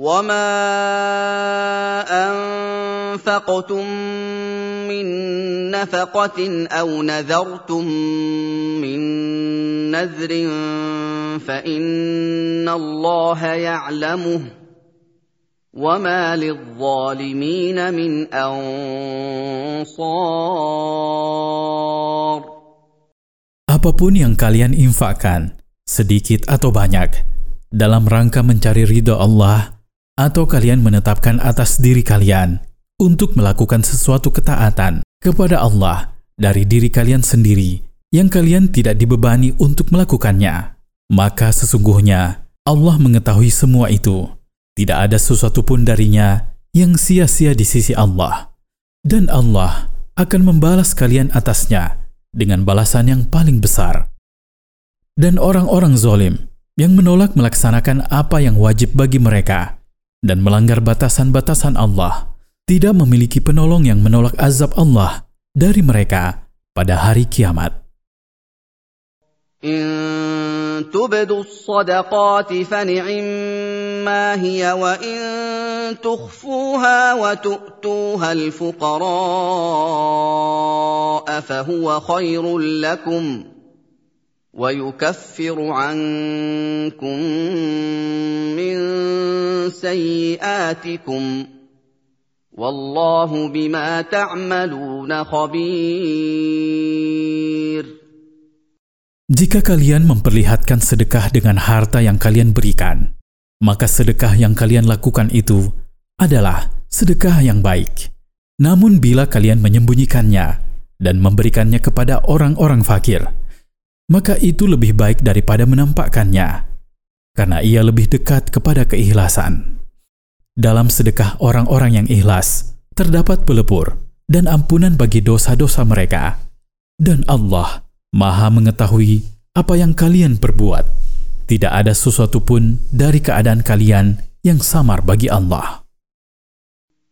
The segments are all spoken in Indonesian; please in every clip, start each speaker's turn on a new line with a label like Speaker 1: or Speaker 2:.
Speaker 1: وما انفقتم من نفقه أو نذرتم من نذر فان الله يعلمه وما للظالمين من انصار
Speaker 2: Apapun yang kalian infakkan, sedikit atau banyak, dalam rangka mencari ridho Allah, atau kalian menetapkan atas diri kalian untuk melakukan sesuatu ketaatan kepada Allah dari diri kalian sendiri yang kalian tidak dibebani untuk melakukannya, maka sesungguhnya Allah mengetahui semua itu. Tidak ada sesuatu pun darinya yang sia-sia di sisi Allah. Dan Allah akan membalas kalian atasnya dengan balasan yang paling besar. Dan orang-orang zolim yang menolak melaksanakan apa yang wajib bagi mereka dan melanggar batasan-batasan Allah tidak memiliki penolong yang menolak azab Allah dari mereka pada hari kiamat.
Speaker 1: إن تبدوا الصدقات فنعما هي وإن تخفوها وتؤتوها الفقراء فهو خير لكم ويكفر عنكم من سيئاتكم والله بما تعملون خبير
Speaker 2: Jika kalian memperlihatkan sedekah dengan harta yang kalian berikan, maka sedekah yang kalian lakukan itu adalah sedekah yang baik. Namun bila kalian menyembunyikannya dan memberikannya kepada orang-orang fakir, maka itu lebih baik daripada menampakkannya, karena ia lebih dekat kepada keikhlasan. Dalam sedekah orang-orang yang ikhlas, terdapat pelebur dan ampunan bagi dosa-dosa mereka. Dan Allah Maha mengetahui apa yang kalian perbuat. Tidak ada sesuatu pun dari keadaan kalian yang samar bagi Allah.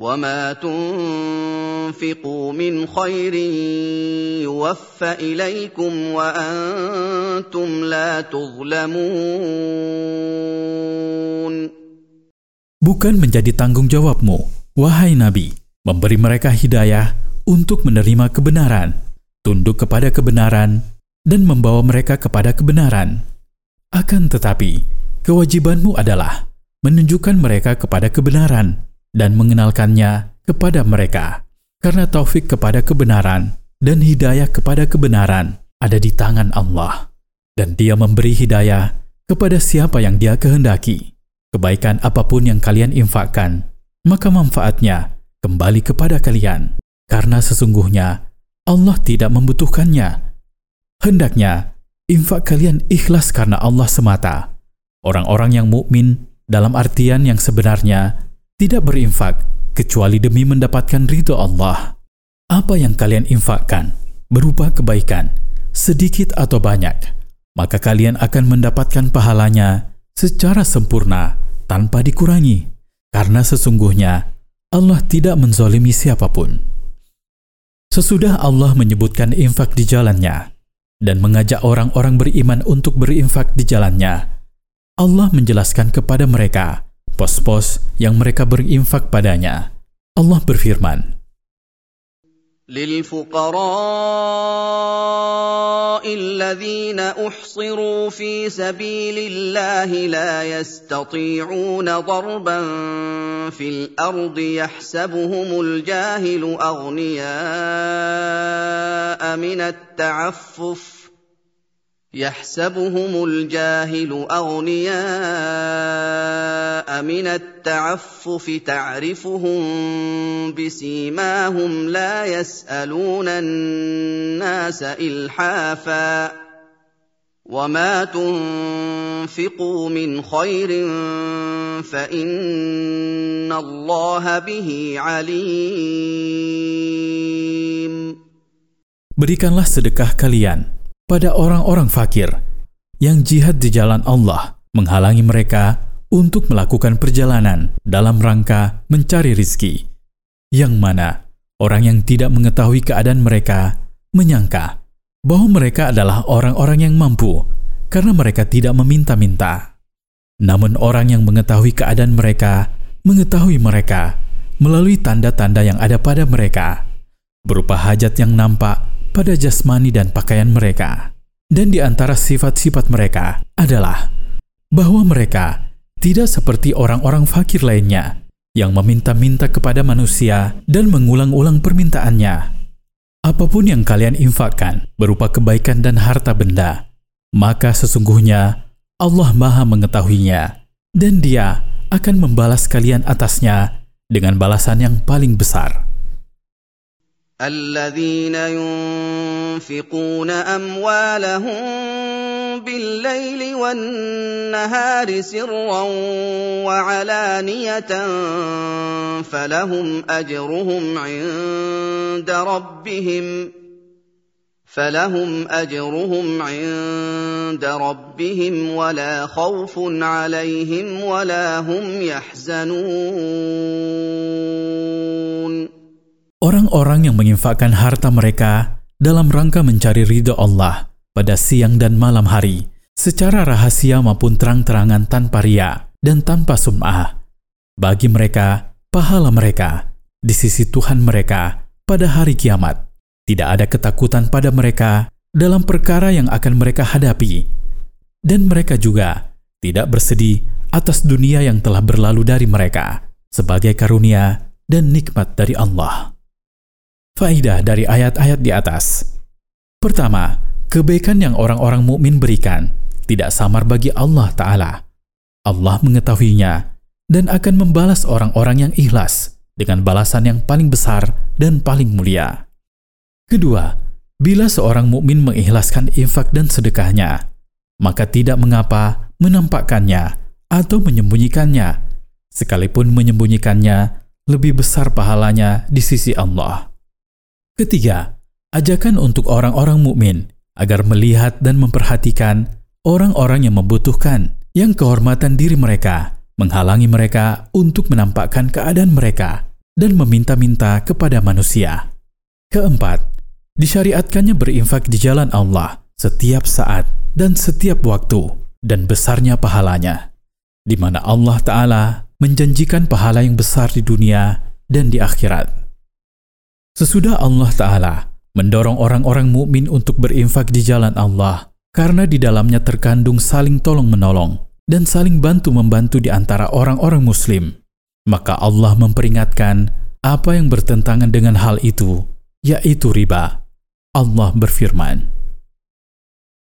Speaker 1: وما تنفقوا من خير يوفى اليكم وانتم لا تظلمون
Speaker 2: Bukan menjadi tanggung jawabmu, wahai Nabi, memberi mereka hidayah untuk menerima kebenaran, tunduk kepada kebenaran, dan membawa mereka kepada kebenaran. Akan tetapi, kewajibanmu adalah menunjukkan mereka kepada kebenaran dan mengenalkannya kepada mereka. Karena taufik kepada kebenaran dan hidayah kepada kebenaran ada di tangan Allah. Dan dia memberi hidayah kepada siapa yang dia kehendaki. Kebaikan apa pun yang kalian infakkan, maka manfaatnya kembali kepada kalian. Karena sesungguhnya Allah tidak membutuhkannya. Hendaknya infak kalian ikhlas karena Allah semata. Orang-orang yang mukmin dalam artian yang sebenarnya tidak berinfak kecuali demi mendapatkan ridho Allah. Apa yang kalian infakkan berupa kebaikan, sedikit atau banyak, maka kalian akan mendapatkan pahalanya secara sempurna tanpa dikurangi, karena sesungguhnya Allah tidak menzolimi siapa pun. Sesudah Allah menyebutkan infak di jalannya dan mengajak orang-orang beriman untuk berinfak di jalannya, Allah menjelaskan kepada mereka pos-pos yang mereka berinfak padanya. Allah berfirman,
Speaker 1: للفقراء الذين احصروا في سبيل الله لا يستطيعون ضربا في الارض يحسبهم الجاهل اغنياء من التعفف يحسبهم الجاهل اغنياء من التعفف تعرفهم بسيماهم لا يسالون الناس الحافا وما تنفقوا من خير فان الله به عليم
Speaker 2: Berikanlah sedekah kalian pada orang-orang fakir yang jihad di jalan Allah menghalangi mereka untuk melakukan perjalanan dalam rangka mencari rizki. Yang mana orang yang tidak mengetahui keadaan mereka menyangka bahwa mereka adalah orang-orang yang mampu karena mereka tidak meminta-minta. Namun orang yang mengetahui keadaan mereka mengetahui mereka melalui tanda-tanda yang ada pada mereka, berupa hajat yang nampak pada jasmani dan pakaian mereka. Dan di antara sifat-sifat mereka adalah bahwa mereka tidak seperti orang-orang fakir lainnya yang meminta-minta kepada manusia dan mengulang-ulang permintaannya. Apa pun yang kalian infakkan berupa kebaikan dan harta benda, maka sesungguhnya Allah Maha mengetahuinya dan Dia akan membalas kalian atasnya dengan balasan yang paling besar.
Speaker 1: الذين ينفقون أموالهم بالليل والنهار سرا وعلانية فلهم أجرهم عند ربهم فلهم أجرهم عند ربهم ولا خوف عليهم ولا هم يحزنون
Speaker 2: Orang-orang yang menginfakkan harta mereka dalam rangka mencari ridho Allah pada siang dan malam hari, secara rahasia maupun terang-terangan tanpa ria dan tanpa sum'ah. Bagi mereka, pahala mereka di sisi Tuhan mereka pada hari kiamat. Tidak ada ketakutan pada mereka dalam perkara yang akan mereka hadapi. Dan mereka juga tidak bersedih atas dunia yang telah berlalu dari mereka sebagai karunia dan nikmat dari Allah. Faidah dari ayat-ayat di atas. Pertama, kebaikan yang orang-orang mukmin berikan tidak samar bagi Allah Ta'ala. Allah mengetahuinya dan akan membalas orang-orang yang ikhlas dengan balasan yang paling besar dan paling mulia. Kedua, bila seorang mukmin mengikhlaskan infak dan sedekahnya, maka tidak mengapa menampakkannya atau menyembunyikannya, sekalipun menyembunyikannya lebih besar pahalanya di sisi Allah. Ketiga, ajakan untuk orang-orang mukmin agar melihat dan memperhatikan orang-orang yang membutuhkan, yang kehormatan diri mereka menghalangi mereka untuk menampakkan keadaan mereka dan meminta-minta kepada manusia. Keempat, disyariatkannya berinfak di jalan Allah setiap saat dan setiap waktu dan besarnya pahalanya, di mana Allah Ta'ala menjanjikan pahala yang besar di dunia dan di akhirat. Sesudah Allah Ta'ala mendorong orang-orang mukmin untuk berinfak di jalan Allah karena di dalamnya terkandung saling tolong-menolong dan saling bantu-membantu di antara orang-orang muslim. Maka Allah memperingatkan apa yang bertentangan dengan hal itu, yaitu riba. Allah berfirman,